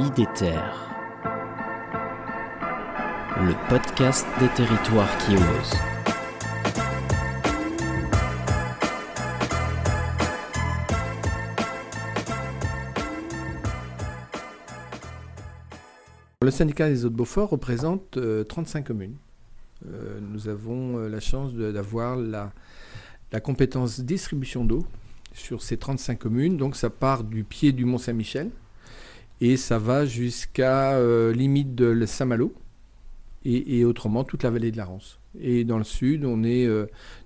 IDETER, le podcast des territoires qui osent. Le syndicat des eaux de Beaufort représente 35 communes. Euh, nous avons euh, la chance d'avoir la, la compétence distribution d'eau sur ces 35 communes. Donc ça part du pied du Mont-Saint-Michel et ça va jusqu'à euh, limite de Saint-Malo et, autrement toute la vallée de la Rance. Et dans le sud, on est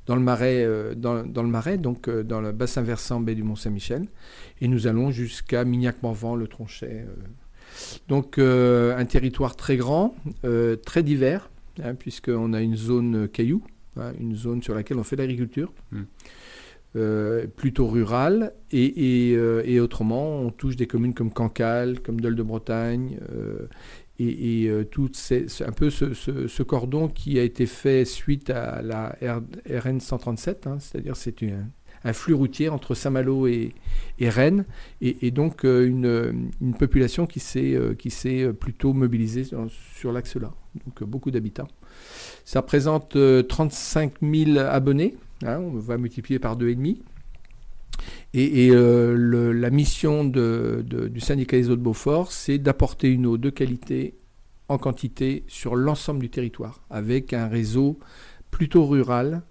dans, le marais, dans, le marais, donc dans le bassin versant baie du Mont-Saint-Michel. Et nous allons jusqu'à Mignac-Morvan, le Tronchet. donc un territoire très grand, très divers, hein, puisqu'on a une zone caillou, hein, une zone sur laquelle on fait l'agriculture, hmm. Euh, plutôt rurale, euh, et, autrement, on touche des communes comme Cancale, comme Dole de Bretagne, euh, et, tout un peu ce, cordon qui a été fait suite à la RN 137, hein, c'est-à-dire c'est un flux routier entre Saint-Malo et, Rennes, et, donc une, population qui s'est plutôt mobilisée sur l'axe-là donc beaucoup d'habitants. Ça représente 35 euh, 000 abonnés, hein, on va multiplier par 2,5. Et, et euh, la mission du syndicat des eaux de Beaufort, c'est d'apporter une eau de qualité en quantité sur l'ensemble du territoire, avec un réseau plutôt rural,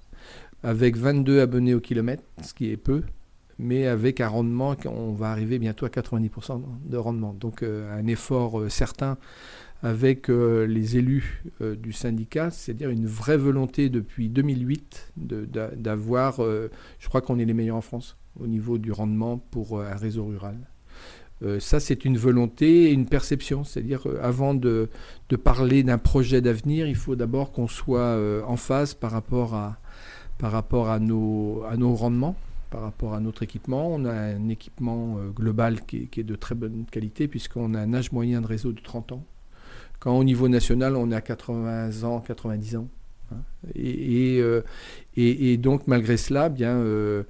avec 22 abonnés au kilomètre, ce qui est peu, mais avec un rendement, on va arriver bientôt à 90% de rendement. Donc un effort certain avec euh, les élus euh, du syndicat, c'est-à-dire une vraie volonté depuis 2008 d'avoir, euh, je crois qu'on est les meilleurs en France au niveau du rendement pour un réseau rural. ça, c'est une volonté et une perception, c'est-à-dire avant de, parler d'un projet d'avenir, il faut d'abord qu'on soit en phase par rapport à, par rapport à, nos, à nos rendements par rapport à notre équipement. On a un équipement global qui est, de très bonne qualité puisqu'on a un âge moyen de réseau de 30 ans. Quand au niveau national, on est à 80 ans, 90 ans. Hein. Euh, et, donc, malgré cela, bien, euh,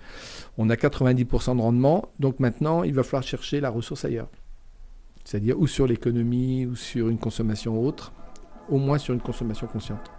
on a 90% de rendement. Donc maintenant, il va falloir chercher la ressource ailleurs. C'est-à-dire ou sur l'économie, ou sur une consommation autre, au moins sur une consommation consciente.